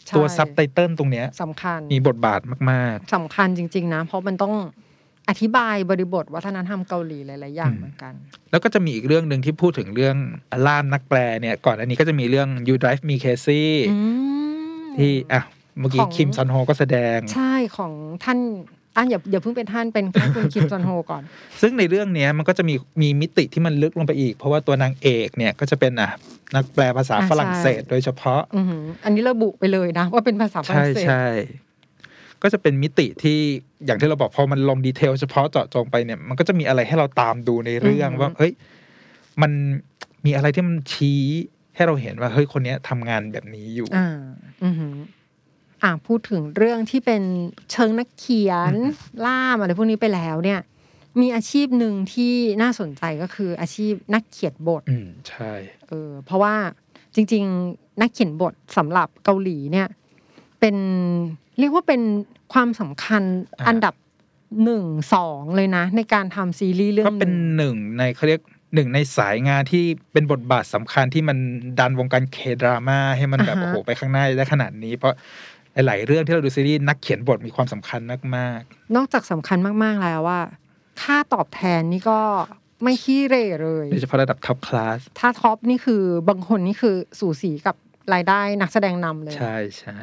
ใช่ตัวซับไตเติลตรงเนี้ยสำคัญมีบทบาทมากสำคัญจริง ๆ นะ เพราะมันต้อง อธิบายบริบทวัฒนธรรมเกาหลีหลายๆอย่างอืมเหมือนกันๆแล้วก็จะมีอีกเรื่องหนึ่งที่พูดถึงเรื่องล่ามนักแปลเนี่ย ก่อนอันนี้ก็จะมีเรื่อง You Drive Me Crazy อืมที่อะเมื่อกี้ของคิมซอนโฮก็แสดง ใช่ของท่านอะอย่าอย่าเพิ่งเป็นท่านเป็นแค่คุณคิมจอนโฮก่อน ซึ่งในเรื่องเนี้ยมันก็จะมีมีมิติที่มันลึกลงไปอีก เพราะว่าตัวนางเอกเนี่ยก็จะเป็นอะนักแปลภาษาอ่าฝรั่งเศสใช่โดยเฉพาะอือหืออันนี้ระบุไปเลยนะ ว่าเป็นภาษาฝรั่ใช่งเศสใช่ก็จะเป็นมิติที่ อย่างที่เราบอกพอมันลงดีเทลเฉพาะเจาะจงไปเนี่ยมันก็จะมีอะไรให้เราตามดูในเรื่องอือหือว่าเฮ้ยมันมีอะไรที่มันชี้ให้เราเห็นว่าเฮ้ยคนเนี้ยทำงานแบบนี้อยู่อ่าอือหืออ่าพูดถึงเรื่องที่เป็นเชิงนักเขียนล่ามอะไรพวกนี้ไปแล้วเนี่ย มีอาชีพหนึ่งที่น่าสนใจก็คืออาชีพนักเขียนบท อืมใช่ เออเพราะว่าจริง ๆ นักเขียนบทสำหรับเกาหลีเนี่ย เป็นเรียกว่าเป็นความสำคัญอ่าอันดับหนึ่งสองเลยนะ ในการทำซีรีส์เรื่องก็เป็นหนึ่งหนึ่งในเขาเรียกหนึ่งในสายงานที่เป็นบทบาทสำคัญที่มันดันวงการเคดราม่าให้มันแบบอ่าฮะโอ้โหไปข้างหน้าได้ขนาดนี้ เพราะหลายๆเรื่องที่เราดูซีรีส์นักเขียนบทมีความสำคัญมากนอกจากสำคัญมากๆแล้วว่าค่าตอบแทนนี่ก็ไม่ขี้เหร่เลยๆโดยเฉพาะระดับท็อปคลาสถ้าท็อปนี่คือบางคนนี่คือสูสีกับรายได้นักแสดงนำเลย ใช่ใช่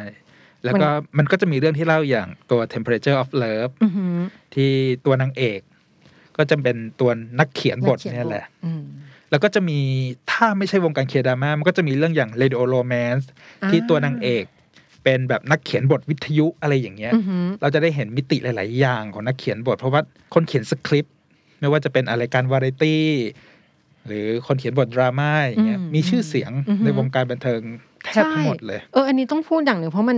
แล้วก็มันก็จะมีเรื่องที่เล่าอย่างตัว temperature of love อือหือที่ตัวนางเอก ก็จะเป็นตัวนักเขียนบทกขีเนี่ยแหละอืมแล้วก็จะมีถ้าไม่ใช่วงการเคดราม่ามันก็จะมีเรื่องอย่าง radio romance อ่าที่ตัวนางเอกเป็นแบบนักเขียนบทวิทยุอะไรอย่างเงี้ยอือหือเราจะได้เห็นมิติหลาย ๆ อย่างของนักเขียนบท เพราะว่าคนเขียนสคริปต์ไม่ว่าจะเป็นอะไรการวาไรตี้ หรือคนเขียนบทดราม่าอย่างเงี้ยอืมมีชื่อเสียงอือฮึในวงการบันเทิงแทบทั้งหมดเลย เออ อันนี้ต้องพูดอย่างหนึ่งเพราะมัน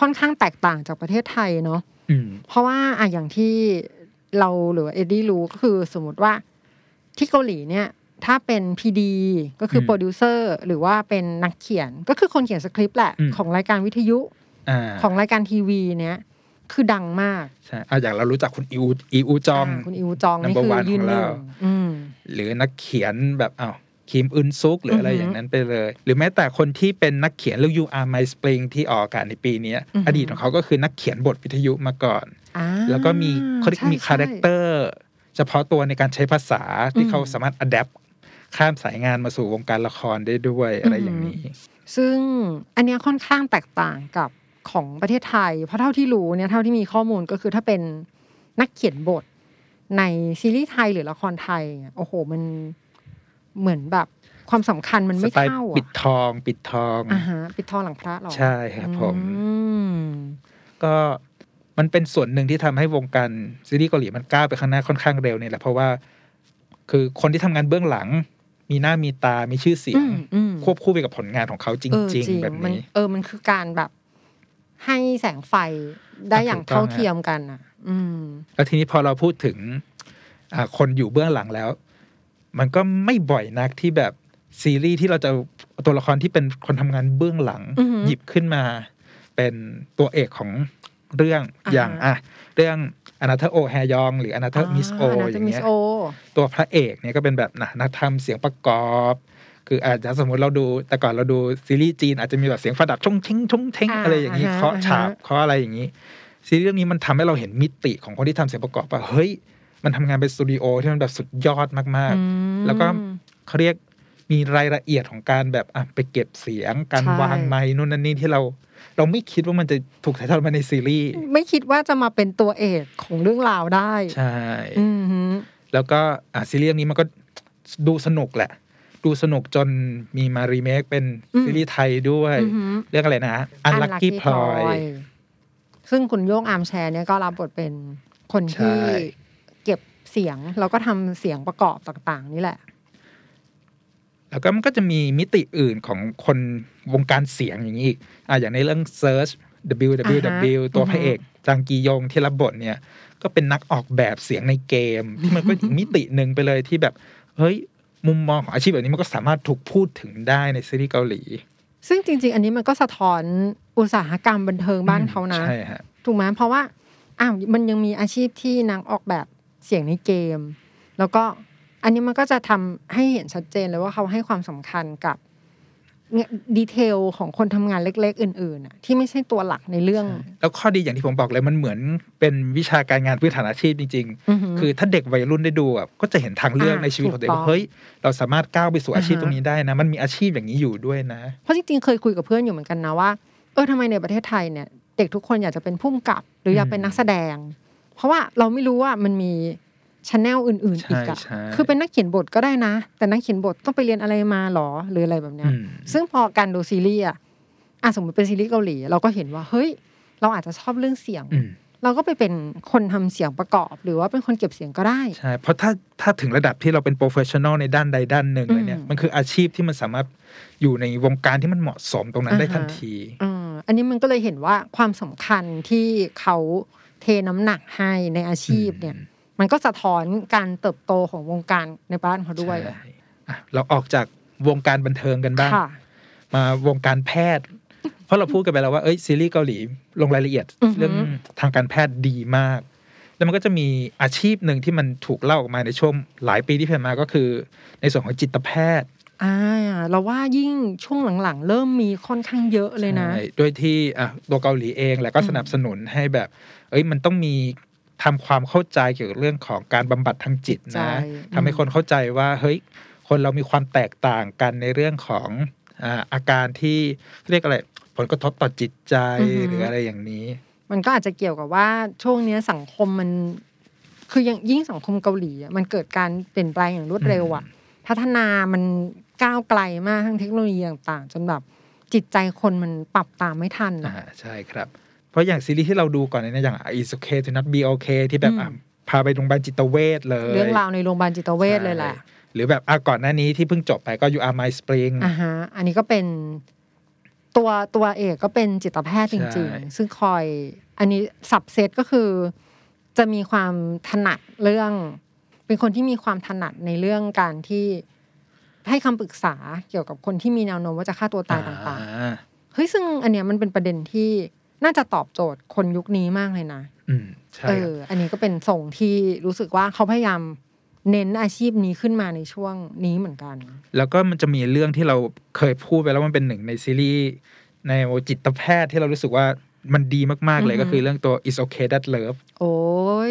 ค่อนข้างแตกต่างจากประเทศไทยเนาะอืมเพราะว่าอะอย่างที่เราหรือว่าเอ็ดดี้รู้ก็คือสมมติว่าที่เกาหลีเนี่ย ถ้าเป็น PD ก็คืออมโปรดิวเซอร์หรือว่าเป็นนักเขียนก็คือคนเขียนสคริปต์แหละอืมของรายการวิทยุอ่าของรายการทีวีเนี้ยคือดังมากใช่อะอย่างเรารู้จักคุณอิวอิวจองาคุณอิวจองนี่ number คือ one ยืนหนึ่ของงเราอืมหรือนักเขียนแบบอ้าว คิมอึนซุกหรืออะไรอือฮึอย่างนั้นไปเลย หรือแม้แต่คนที่เป็นนักเขียนเรื่อง You Are My Spring ที่ออกอากาศในปีเนี้ยอือฮึอดีตของเขาก็คือนักเขียนบทวิทยุมาก่อนอ่าแล้วก็มีเขาเรียกใช่มี character เฉพาะตัวในการใช้ภาษาที่อืมเขาสามารถ adapt ข้ามสายงานมาสู่วงการละครได้ด้วยอะไรอย่างนี้ ซึ่งอันเนี้ยค่อนข้างแตกต่างกับของประเทศไทย เพราะเท่าที่รู้เนี่ยเท่าที่มีข้อมูลก็คือถ้าเป็นนักเขียนบทในซีรีส์ไทยหรือละครไทยเนี่ยโอ้โห มัน เหมือนแบบความสำคัญมันสไม่ไตล์เท่าปิดอะทองปิดทองอ่าฮะปิดทองหลังพระเหรอใช่ครับผมอืมก็มันเป็นส่วนหนึ่งที่ทำให้วงการซีรีส์เกาหลีมันก้าวไปข้างหน้าค่อนข้างเร็วเนี่ยแหละเพราะว่า คือคนที่ทำงานเบื้องหลัง มีหน้ามีตา มีชื่อเสียงอืมอืมควบคู่ไปกับผลงานของเขาจเออริง ๆ แบบมันนี้เออมันคือการแบบให้แสงไฟได้อะอย่างถูกต้องเท่าเทียมกันอะ อืม แล้วทีนี้พอเราพูดถึงอ่าคนอยู่เบื้องหลังแล้ว มันก็ไม่บ่อยนักที่แบบซีรีส์ที่เราจะเอาตัวละครที่เป็นคนทำงานเบื้องหลัง อือหือหยิบขึ้นมา เป็นตัวเอกของเรื่องอ่าฮะอย่างอะเรื่องอนาเธอโอแฮยองหรืออนาเธอมิสโออย่างมิเงี้สยโอ ตัวพระเอกเนี่ยก็เป็นแบบนะนักทำเสียงประกอบ คืออาจจะสมมติเราดูแต่ก่อนเราดูซีรีส์จีนอาจจะมีแบบเสียงฝาดับชงเชงชงเชงอ่าอะไรอย่างนี้อ่าฮะเคาะฉาบอ่าฮะเคาะอะไรอย่างนี้ ซีรีส์เรื่องนี้มันทำให้เราเห็นมิติของคนที่ทำเสียงประกอบว่าเฮ้ย มันทำงานเป็นสตูดิโอที่มันแบบสุดยอดมากอืมๆแล้วก็เขาเรียกมีรายละเอียดของการแบบอะไปเก็บเสียง การใช่วางไม้นู่นนั่นนี่ที่เรา เราไม่คิดว่ามันจะถูกถ่ายทอดมาในซีรีส์ ไม่คิดว่าจะมาเป็นตัวเอกของเรื่องราวได้ ใช่อืมฮึแล้วก็อะซีรีส์เรื่องนี้มันก็ดูสนุกแหละ ดูสนุกจนมีมารีเมคเป็นซีรีส์ไทยด้วยอือฮึเรื่องอะไรนะ Unlucky Unlucky Ploy Ploy ซึ่งคุณโยงอาร์มแชร์เนี่ยก็รับบทเป็นคนที่ใช่ เก็บเสียง แล้วก็ทำเสียงประกอบต่าง ๆ นี่แหละ แล้วก็มันก็จะมีมิติอื่นของคนวงการเสียงอย่างนี้อีกอะอย่างในเรื่อง Search WWW ตัวพระเอกจางกียงที่รับบทเนี่ย ก็เป็นนักออกแบบเสียงในเกม ที่มันก็อีกมิติหนึ่งไปเลยที่แบบ เฮ้ย มุมมองของอาชีพแบบนี้มันก็สามารถถูกพูดถึงได้ในซีรีส์เกาหลี ซึ่งจริง ๆ อันนี้มันก็สะท้อนอุตสาหกรรมบันเทิงบ้านเขานะ ใช่ฮะ ถูกไหมเพราะว่าอ้าวมันยังมีอาชีพที่นักออกแบบ เสียงในเกม แล้วก็อันนี้มันก็จะทำให้เห็นชัดเจนเลยว่าเขาให้ความสำคัญกับเนี่ยดีเทลของคนทำงานเล็ก ๆ อื่นๆอะที่ไม่ใช่ตัวหลักในเรื่อง แล้วข้อดีอย่างที่ผมบอกเลยมันเหมือนเป็นวิชาการงานพื้นฐานอาชีพจริงอือหือๆคือถ้าเด็กวัยรุ่นได้ดูอะก็จะเห็นทางเลือกอ่าในชีวิตของตัวเองถูกต้องว่าเฮ้ยเราสามารถก้าวไปสู่อาชีพอ่าฮะตรงนี้ได้นะ มันมีอาชีพอย่างนี้อยู่ด้วยนะ เพราะจริงๆเคยคุยกับเพื่อนอยู่เหมือนกันนะว่าเออทำไมในประเทศไทยเนี่ย เด็กทุกคนอยากจะเป็นผู้กำกับ หรืออยากเป็นนักแสดง เพราะว่าเราไม่รู้ว่ามันมีชแนลอื่นๆอีกอะใช่ใช่คือเป็นนักเขียนบทก็ได้นะ แต่นักเขียนบทต้องไปเรียนอะไรมาหรอหรืออะไรแบบเนี้ยอืมซึ่งพอการดูซีรีส์อะอะสมมติเป็นซีรีส์เกาหลี เราก็เห็นว่าเฮ้ย เราอาจจะชอบเรื่องเสียงอืมเราก็ไปเป็นคนทำเสียงประกอบ หรือว่าเป็นคนเก็บเสียงก็ได้ ใช่ เพราะถ้าถ้าถึงระดับที่เราเป็น professional ในด้านใดด้านหนึ่งเลยเนี่ยอืมมันคืออาชีพที่มันสามารถอยู่ในวงการที่มันเหมาะสมตรงนั้นได้อ่าฮะทันทีเอออันนี้มันก็เลยเห็นว่าความสำคัญที่เขา เทน้ำหนักให้ในอาชีพเนี่ย มันก็สะท้อนการเติบโตของวงการในบ้านเขาด้วยใช่อะเราออกจากวงการบันเทิงกันบ้างค่ะมาวงการแพทย์ เพราะเราพูดกันไปแล้วว่าเอ้ยซีรีส์เกาหลีลงรายละเอียดอือหือเรื่องทางการแพทย์ดีมาก แล้วมันก็จะมีอาชีพหนึ่งที่มันถูกเล่าออกมาในช่วงหลายปีที่ผ่านมาก็คือ ในส่วนของจิตแพทย์ อ่าเราว่ายิ่งช่วงหลังๆ เริ่มมีค่อนข้างเยอะเลยนะใช่โดยที่อะตัวเกาหลีเองแหละก็อืมสนับสนุนให้แบบ เอ้ยมันต้องมีทำความเข้าใจเกี่ยวกับเรื่องของการบำบัดทางจิตใช่นะทำให้คนเข้าใจว่าเฮ้ยคนเรามีความแตกต่างกันในเรื่องของอ่าอาการที่เรียกอะไรผลกระทบต่อจิตใจอือหือหรืออะไรอย่างนี้ มันก็อาจจะเกี่ยวกับว่าช่วงเนี้ยสังคมมัน คือยังยิ่งสังคมเกาหลีอะมันเกิดการเปลี่ยนแปลงอย่างรวดเร็วอะพัฒนามัน ก้าวไกลมากทั้งเทคโนโลยีต่างๆ จนแบบจิตใจคนมันปรับตามไม่ทันอ่าอะใช่ครับ เพราะอย่างซีรีส์ที่เราดูก่อนเนี่ยอย่าง Is okay to not be okay ที่แบบอืมอะพาไปโรงพยาบาลจิตเวชเลย เรื่องราวในโรงพยาบาลจิตเวชเลยแหละใช่หรือแบบอะก่อนหน้านี้ที่เพิ่งจบไปก็ You Are My Spring อ่าฮะอันนี้ก็เป็นตัวตัวเอกก็เป็นจิตแพทย์จริงใช่ๆซึ่งคอยอันนี้สับเซตก็คือ จะมีความถนัดเรื่อง เป็นคนที่มีความถนัดในเรื่องการที่ ให้คำปรึกษาเกี่ยวกับคนที่มีแนวโน้มว่าจะฆ่าตัวตายต่างอ่ๆเฮ้ยซึ่งอันเนี้ยมันเป็นประเด็นที่น่าจะตอบโจทย์คนยุคนี้มากเลยนะอืมใช่เอครัอบอันนี้ก็เป็นส่งที่รู้สึกว่าเขาพยายามเน้นอาชีพนี้ขึ้นมาในช่วงนี้เหมือนกัน แล้วก็มันจะมีเรื่องที่เราเคยพูดไปแล้วมันเป็นหนึ่งในซีรีส์ในจิตแพทย์ที่เรารู้สึกว่ามันดีมาก ๆ เลยอือฮึก็คือเรื่องตัว Is okay that love โอ้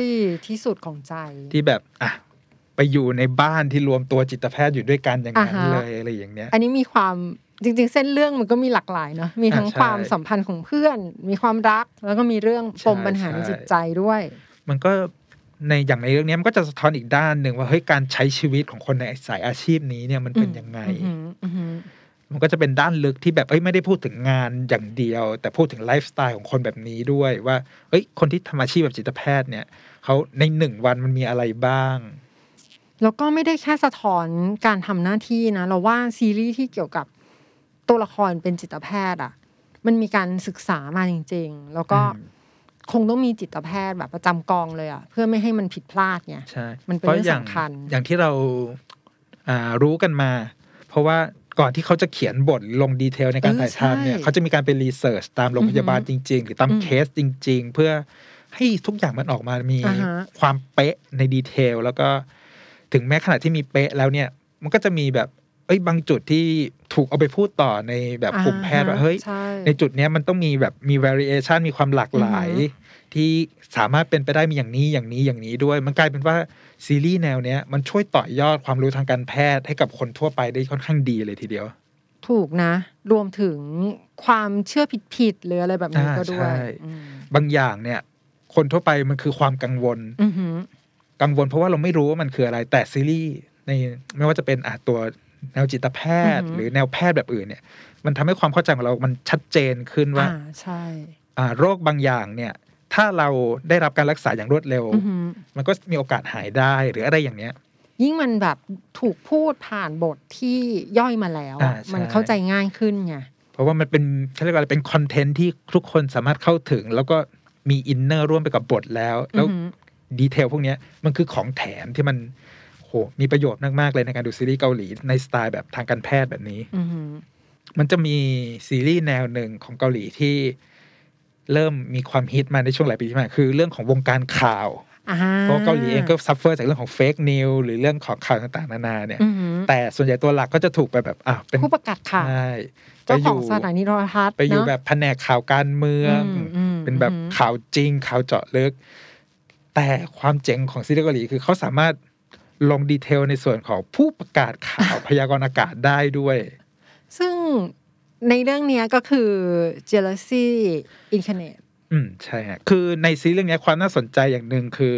ย ที่สุดของใจ ที่แบบ อะ ไปอยู่ในบ้านที่รวมตัวจิตแพทย์อยู่ด้วยกันอย่างนั้นอ่าฮะเลยอะไรอย่างเนี้ย อันนี้มีความจริง ๆ เส้นเรื่องมันก็มีหลากหลายเนอะมีทั้งอ่าใช่ความสัมพันธ์ของเพื่อน มีความรักแล้วก็มีเรื่องปมใช่ปัญหาในใช่จิตใจด้วย มันก็ในอย่างในเรื่องนี้มันก็จะสะท้อนอีกด้านหนึ่งว่าเฮ้ยการใช้ชีวิตของคนในสายอาชีพนี้เนี่ยมันเป็นยังไงอืมอืมอืมมันก็จะเป็นด้านลึกที่แบบเอ้ยไม่ได้พูดถึงงานอย่างเดียว แต่พูดถึงไลฟ์สไตล์ของคนแบบนี้ด้วยว่า เอ้ยคนที่ทำอาชีพแบบจิตแพทย์เนี่ยเขาในหนึ่งวันมันมีอะไรบ้าง แล้วก็ไม่ได้แค่สะท้อนการทำหน้าที่นะ เราว่าซีรีส์ที่เกี่ยวกับตัวละครเป็นจิตแพทย์อะ มันมีการศึกษามาจริง ๆ แล้วก็อืมคงต้องมีจิตแพทย์แบบประจำกองเลยอะ เพื่อไม่ให้มันผิดพลาดไงใช่มันเป็นพราะเรื่องย่าสำคัญ อย่างที่เราอ่ารู้กันมา เพราะว่าก่อนที่เขาจะเขียนบทลง detail ในการเออถ่ายทำเนี่ยใช่เขาจะมีการไป research ตามโรงพยาบาลจริง ๆ หรือตามอืมเคสจริง ๆ เพื่อให้ทุกอย่างมันออกมามีอ่าฮะความเป๊ะในดีเทลแล้วก็ ถึงแม้ขณะที่มีเป๊ะแล้วเนี่ย มันก็จะมีแบบเอ้ยบางจุดที่ถูกเอาไปพูดต่อในแบบกลุ่มแพทย์ว่าเฮ้ยใช่ในจุดเนี้ยมันต้องมีแบบมี variation มีความหลากหลายอือฮึที่สามารถเป็นไปได้มีอย่างนี้อย่างนี้อย่างนี้ด้วย มันกลายเป็นว่าซีรีส์แนวเนี้ยมันช่วยต่อยอดความรู้ทางการแพทย์ให้กับคนทั่วไปได้ค่อนข้างดีเลยทีเดียว ถูกนะ รวมถึงความเชื่อผิดๆหรืออะไรแบบนี้อ่าก็ด้วยใช่อืมบางอย่างเนี่ย คนทั่วไปมันคือความกังวลอือหือ กังวลเพราะว่าเราไม่รู้ว่ามันคืออะไรแต่ซีรีส์ในไม่ว่าจะเป็นอาตัวแนวจิตแพทย์ หรือแนวแพทย์แบบอื่นเนี่ย มันทำให้ความเข้าใจของเรามันชัดเจนขึ้นว่าอ่าใช่อ่าโรคบางอย่างเนี่ย ถ้าเราได้รับการรักษาอย่างรวดเร็วอือหือมันก็มีโอกาสหายได้หรืออะไรอย่างเนี้ย ยิ่งมันแบบถูกพูดผ่านบทที่ย่อยมาแล้วอะอ่าใช่มันเข้าใจง่ายขึ้นไงเพราะว่ามันเป็นเขาเรียกว่าอะไรเป็น content ที่ทุกคนสามารถเข้าถึง แล้วก็มี inner ร่วมไปกับบทแล้ว แล้วอือหือ detail พวกเนี้ยมันคือของแถมที่มันโหมีประโยชน์มาก ๆ เลยในการดูซีรีส์เกาหลีในสไตล์แบบทางการแพทย์แบบนี้อือหือมันจะมีซีรีส์แนวหนึ่งของเกาหลีที่เริ่มมีความฮิตมาในช่วงหลายปีที่ผ่านมาคือเรื่องของวงการข่าวอ่าเพราะเกาหลีเองก็suffer จากเรื่องของ fake news หรือเรื่องของข่าวต่างๆ นานาเนี่ยอือหือแต่ส่วนใหญ่ตัวหลักก็จะถูกไปแบบอะเป็นผู้ประกาศข่าวใช่เจ้าของไปอองยู่สถานีโทรทัศน์ไปอยู่เนะแบบแผนกข่าวการเมืองอืมอืมเป็นแบบอืมข่าวจริงข่าวเจาะลึก แต่ความเจ๋งของซีรีส์เกาหลีคือเขาสามารถลง detail ในส่วนของผู้ประกาศข่าวพยากรณ์อากาศได้ด้วย ซึ่งในเรื่องเนี้ยก็คือ Jealousy Incarnate อืมใช่ฮะคือในซีรีส์เรื่องนี้ความน่าสนใจอย่างหนึ่งคือ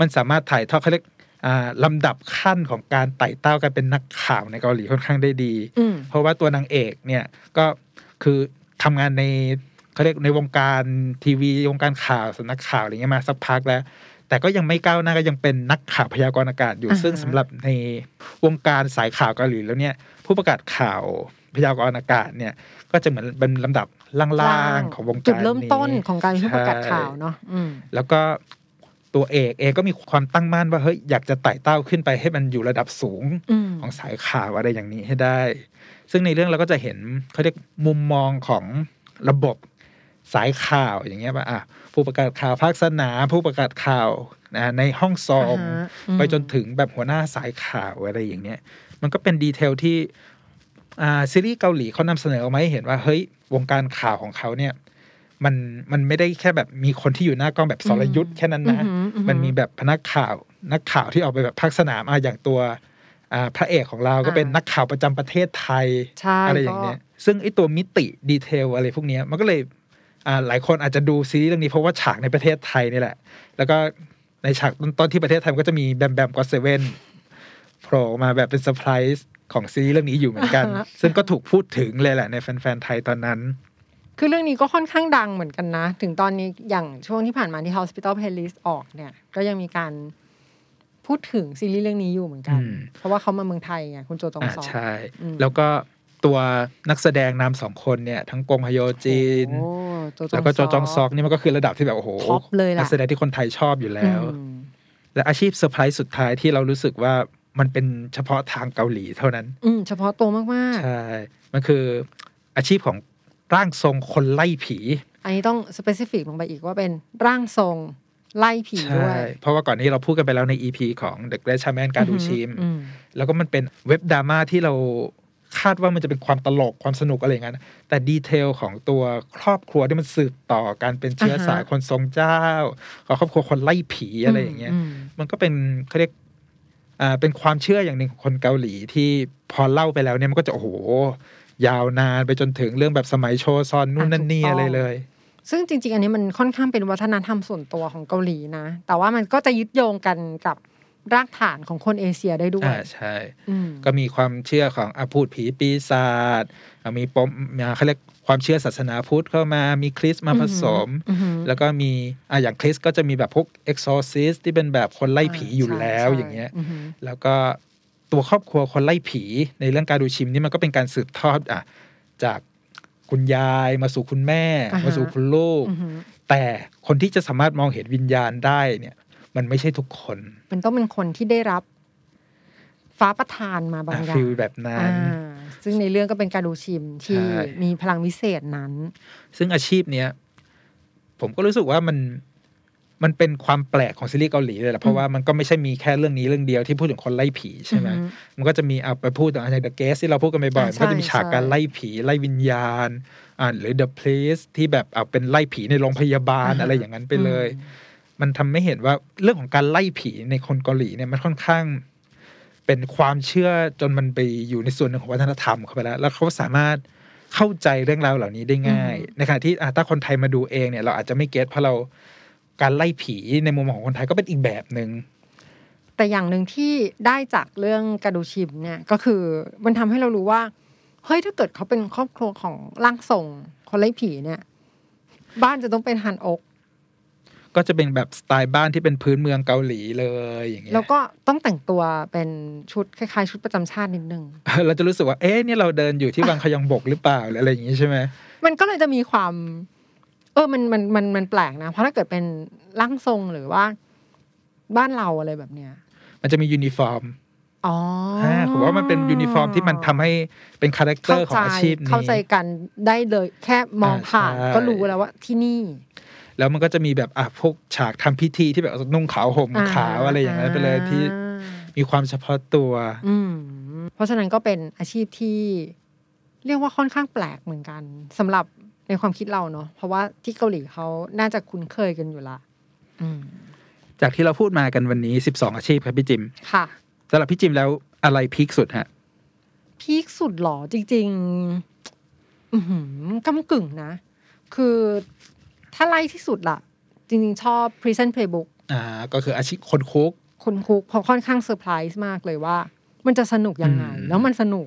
มันสามารถถ่ายทอดเขาเรียกอ่าลำดับขั้นของการไต่เต้ากันเป็นนักข่าวในเกาหลีค่อนข้างได้ดีอืมเพราะว่าตัวนางเอกเนี่ยก็คือทำงานในเขาเรียกในวงการทีวีวงการข่าวสำนักข่าวอะไรเงี้ยมาสักพักแล้ว แต่ก็ยังไม่ก้าวหน้าก็ยังเป็นนักข่าวพยากรณ์อากาศอยู่อ่าฮะซึ่งสำหรับในวงการสายข่าวเกาหลีแล้วเนี่ยผู้ประกาศข่าวพยากรณ์อากาศเนี่ยก็จะเหมือนเป็นลำดับล่างๆของวงการจุดเริ่มต้นนี้ของการเป็นผู้ประกาศใช่ข่าวเนาะอืมแล้วก็ตัวเอกเองก็มีความตั้งมั่นว่าเฮ้ยอยากจะไต่เต้าขึ้นไปให้มันอยู่ระดับสูงอืมของสายข่าวอะไรอย่างนี้ให้ได้ ซึ่งในเรื่องเราก็จะเห็นเขาเรียกมุมมองของระบบ สายข่าวอย่างเงี้ยว่าอะผู้ประกาศข่าวภาคสนามผู้ประกาศข่าวนะในห้องซ้อมอ่าฮะอืมไปจนถึงแบบหัวหน้าสายข่าวอะไรอย่างเงี้ย มันก็เป็นดีเทลที่อ่าซีรีส์เกาหลีเขานำเสนอออกมาให้เห็นว่าเฮ้ยวงการข่าวของเขาเนี่ยมันมันไม่ได้แค่แบบมีคนที่อยู่หน้ากล้องแบบสรยุทธ์แค่นั้นนะอือหืออือหือมันมีแบบพนักข่าวนักข่าวที่ออกไปแบบภาคสนามอะอย่างตัวอ่าพระเอกของเราก็อ่าเป็นนักข่าวประจำประเทศไทยใช่อะไรอย่างเงี้ย ซึ่งไอตัวมิติดีเทลอะไรพวกเนี้ยมันก็เลยอ่า หลายคนอาจจะดูซีรีส์เรื่องนี้เพราะว่าฉากในประเทศไทยนี่แหละ แล้วก็ในฉากต้นๆที่ประเทศไทยมันก็จะมีแบมแบม GOT7โผล่มาแบบเป็นเซอร์ไพรส์ของซีรีส์เรื่องนี้อยู่เหมือนกันอ่าฮะซึ่งก็ถูกพูดถึงเลยแหละในแฟนๆไทยตอนนั้น คือเรื่องนี้ก็ค่อนข้างดังเหมือนกันนะ ถึงตอนนี้อย่างช่วงที่ผ่านมาที่ Hospital Playlist ออกเนี่ย ก็ยังมีการพูดถึงซีรีส์เรื่องนี้อยู่เหมือนกันอืมเพราะว่าเขามาเมืองไทยไงคุณโจจองซอกอ่าใช่อืมแล้วก็ ตัวนักแสดงนำสองคนเนี่ย ทั้งกงฮโยจินโอ้โจจองแล้วก็โจจองซอกนี่มันก็คือระดับที่แบบโอ้โห top เลยล่ะนักแสดงที่คนไทยชอบอยู่แล้วอืมและอาชีพเซอร์ไพรส์สุดท้ายที่เรารู้สึกว่ามันเป็นเฉพาะทางเกาหลีเท่านั้น อืมเฉพาะตัวมากใช่ มันคืออาชีพของร่างทรงคนไล่ผีๆอันนี้ต้อง specific ลงไปอีกว่าเป็นร่างทรงไล่ผีด้วยใช่ เพราะว่าก่อนนี้เราพูดกันไปแล้วใน EP ของ The Great Shaman คาดูชิมอืมแล้วก็มันเป็น web drama ที่เรา คาดว่ามันจะเป็นความตลกความสนุกอะไรอย่างนั้นแต่ดีเทลของตัวครอบครัวที่มันสืบต่อการเป็นเชื้อสายอ่าฮะคนทรงเจ้าของครอบครัวคนไล่ผีอะไรอย่างเงี้ยมมันก็เป็นเขาเรียกอ่าเป็นความเชื่ออย่างหนึ่งของคนเกาหลีที่พอเล่าไปแล้วเนี่ยมันก็จะโอ้โห ยาวนานไปจนถึงเรื่องแบบสมัยโชซอนนู่นนั่นนี่อะไรเลยซึ่งจริง ๆ อันนี้มันค่อนข้างเป็นวัฒนธรรมส่วนตัวของเกาหลีนะ แต่ว่ามันก็จะยึดโยงกันกับ รากฐานของคนเอเชียได้ด้วยอ่าใช่อืมก็มีความเชื่อของอาพูดผีปีศาจอะมีปมมาเขาเรียกความเชื่อศาสนาพุทธเข้ามามีคริสต์มาผสมอือหือแล้วก็มีอะอย่างคริสต์ก็จะมีแบบพวกเอ็กซอร์ซิสที่เป็นแบบคนไล่ผีอยู่ใช่แล้วใช่อย่างเงี้ยอือหือแล้วก็ตัวครอบครัวคนไล่ผีในเรื่องการดูชิมนี่มันก็เป็นการสืบทอดอะจากคุณยายมาสู่คุณแม่อ่าฮะมาสู่คุณลูกอือหือแต่คนที่จะสามารถมองเห็นวิญญาณได้เนี่ย มันไม่ใช่ทุกคน มันต้องเป็นคนที่ได้รับ ฟ้าประทานมาบางอย่างฟิลแบบนั้นอ่าซึ่งในเรื่องก็เป็นการดูชิมที่ใช่มีพลังวิเศษนั้น ซึ่งอาชีพเนี้ยผมก็รู้สึกว่ามันมันเป็นความแปลกของซีรีส์เกาหลีเลยแหละเพราะว่ามันก็ไม่ใช่มีแค่เรื่องนี้เรื่องเดียวที่พูดถึงคนไล่ผีใช่ไหมอือฮึมันก็จะมีเอาไปพูดถึงใน The Guest ที่เราพูดกันบ่อยๆอ่ามันก็จะมีฉากใช่การไล่ผีไล่วิญญาณอ่าหรือ The Place ที่แบบเอาเป็นไล่ผีในโรงพยาบาลอ่าฮะอะไรอย่างนั้นไปเลยอื มมันทำให้เห็นว่าเรื่องของการไล่ผีในคนเกาหลีเนี่ยมันค่อนข้างเป็นความเชื่อจนมันไปอยู่ในส่วนหนึ่งของวัฒนธรรมเข้าไปแล้ว แล้วเขาสามารถเข้าใจเรื่องราวเหล่านี้ได้ง่าย ในขณะที่อะถ้าคนไทยมาดูเองเนี่ยเราอาจจะไม่เก็ตเพราะเราการไล่ผีในมุมมองของคนไทยก็เป็นอีกแบบหนึ่งแต่อย่างหนึ่งที่ได้จากเรื่องกระดูชิมเนี่ยก็คือมันทำให้เรารู้ว่าเฮ้ยถ้าเกิดเขาเป็นครอบครัวของร่างทรงคนไล่ผีเนี่ย บ้านจะต้องเป็นฮันอก ก็จะเป็นแบบสไตล์บ้านที่เป็นพื้นเมืองเกาหลีเลยอย่างเงี้ยแล้วก็ต้องแต่งตัวเป็นชุดคล้ายๆ ชุดประจำชาตินิดนึงเราจะรู้สึกว่าเอ๊ะนี่เราเดินอยู่ที่วังขยองบกหรือเปล่าหรืออะไรอย่างงี้ใช่ไหมมันก็เลยจะมีความ เออมันมันมันมันแปลกนะ เพราะถ้าเกิดเป็นร่างทรงหรือว่าบ้านเราอะไรแบบเนี้ย มันจะมียูนิฟอร์มอ๋ออ่าผมว่ามันเป็นยูนิฟอร์มที่มันทำให้เป็น character ของอาชีพนี้เข้าใจกันได้เลย แค่มองอ่าผ่านใช่ก็รู้แล้วว่าที่นี่ แล้วมันก็จะมีแบบอะพวกฉากทำพิธีที่แบบนุ่งขาวห่มขาวอะไรอย่างนั้นไปเลยที่อ่ามีความเฉพาะตัว อืมเพราะฉะนั้นก็เป็นอาชีพที่เรียกว่าค่อนข้างแปลกเหมือนกันสำหรับในความคิดเราเนาะเพราะว่าที่เกาหลีเขาน่าจะคุ้นเคยกันอยู่ละอืมจากที่เราพูดมากันวันนี้12อาชีพครับพี่จิม ค่ะสำหรับพี่จิมแล้วอะไรพีคสุดฮะพีคสุดหรอจริงๆอือหือกำกึ่งนะ คือ ถ้าไล่ที่สุดล่ะ จริงๆ ชอบ Prison Playbook อ่าก็คืออาชีพคนคุกคุณคุกเพราะค่อนข้างเซอร์ไพรส์มากเลยว่า มันจะสนุกยังไงอืมแล้วมันสนุก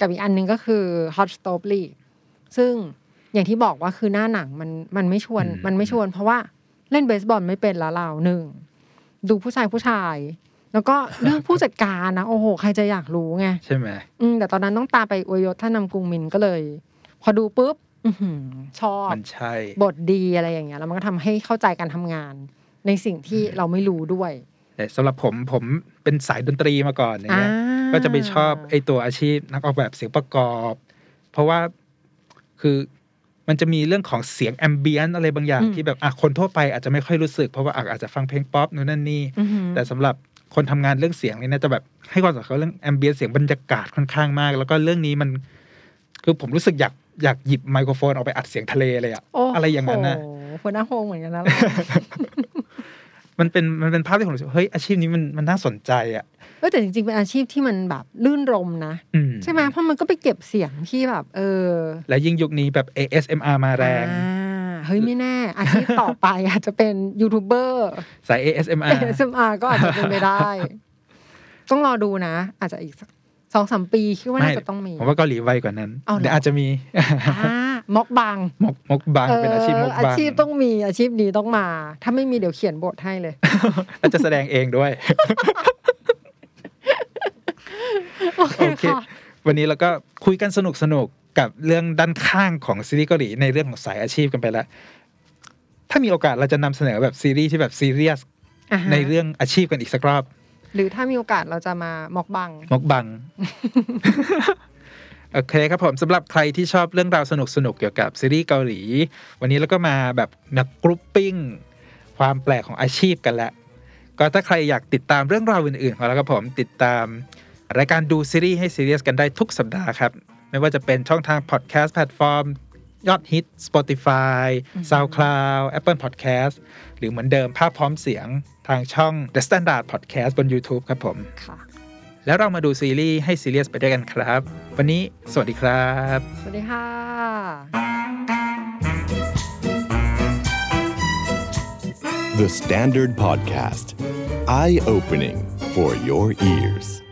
กับอีกอันหนึงก็คือ Hot Stove League ซึ่งอย่างที่บอกว่าคือหน้าหนังมันมันไม่ชวนมันไม่ชวน เพราะว่าเล่นเบสบอลไม่เป็นแล้วเราหนึ่งดูผู้ชายผู้ชาย แล้วก็เรื่องผู้จัดการนะโอ้โห ใครจะอยากรู้ไง ใช่ไหมอืมแต่ตอนนั้นต้องตามไปอวยยศท่านนำกรุงมินก็เลย พอดูปุ๊บ อื้อหือชอบมันใช่ บทดีอะไรอย่างเงี้ยแล้วมันก็ทำให้เข้าใจการทำงาน ในสิ่งที่เราไม่รู้ด้วยแต่สำหรับผมผมเป็นสายดนตรีมาก่อนอย่างเงี้ยอ่าก็จะไปชอบไอ้ตัวอาชีพนักออกแบบเสียงประกอบ เพราะว่าคือมันจะมีเรื่องของเสียง ambient อะไรบางอย่าง อืม ที่แบบอะคนทั่วไปอาจจะไม่ค่อยรู้สึก เพราะว่าอาจจะฟังเพลงป๊อปนู่นนั่นนี่ อือหือ แต่สำหรับคนทำงานเรื่องเสียงนี่นะจะแบบให้ความสำคัญเรื่อง ambient เสียงบรรยากาศค่อนข้างมาก แล้วก็เรื่องนี้มันคือผมรู้สึกอยาก อยากหยิบไมโครโฟนออกไปอัดเสียงทะเลเลยอะโอ้อะไรอย่างนั้นนะโอ้โหหัวหน้าฮงเหมือนกันนะเรามันเป็นมันเป็นภาพที่ผมรู้สึกเฮ้ยอาชีพนี้มันมันน่าสนใจอะเออแต่จริงๆเป็นอาชีพที่มันแบบลื่นรมนะอืมใช่ไหมเพราะมันก็ไปเก็บเสียงที่แบบ เออ และยิ่งยุคนี้แบบ ASMR มาแรงอ่าเฮ้ยไม่แน่ อาชีพต่อไปอาจจะเป็นยูทูบเบอร์สาย ASMR ASMR ก็อาจจะเป็นไปได้ ต้องรอดูนะ อาจจะอีกสัก สองสามปีคิดว่าน่าจะต้องมีผมว่าเกาหลีไวกว่านั้นเอาเหรอเดี๋ยวอาจจะมีอ่ามอกบังมกมกบางเป็นอาชีพมกอาบางชีพต้องมีอาชีพนี้ต้องมา ถ้าไม่มีเดี๋ยวเขียนบทให้เลยแล้วจะแสดงเองด้วยโอเคโอเคค่ะวันนี้เราก็คุยกันสนุกสนุกกับเรื่องด้านข้างของซีรีส์เกาหลีในเรื่องของสายอาชีพกันไปแล้ว ถ้ามีโอกาสเราจะนำเสนอแบบซีรีส์ที่แบบซีเรียสอ่าฮะในเรื่องอาชีพกันอีกสักรอบ หรือถ้ามีโอกาสเราจะมามอกบังมกบัง โอเคครับผมสำหรับใครที่ชอบเรื่องราวสนุกสนุกๆเกี่ยวกับซีรีส์เกาหลี วันนี้เราก็มาแบบมา grouping ความแปลกของอาชีพกันแล้วก็ถ้าใครอยากติดตามเรื่องราวอื่นๆของเราครับผมติดตามรายการดูซีรีส์ให้ซีเรียสกันได้ทุกสัปดาห์ครับ ไม่ว่าจะเป็นช่องทางพอดแคสต์แพลตฟอร์ม ยอดฮิต Spotify SoundCloud Apple Podcast หรือเหมือนเดิมภาพพร้อมเสียงทางช่อง The Standard Podcast บน YouTube ครับผมค่ะแล้วเรามาดูซีรีส์ให้ซีเรียสไปด้วยกันครับ วันนี้สวัสดีครับ สวัสดีค่ะ The Standard Podcast. Eye opening for your ears.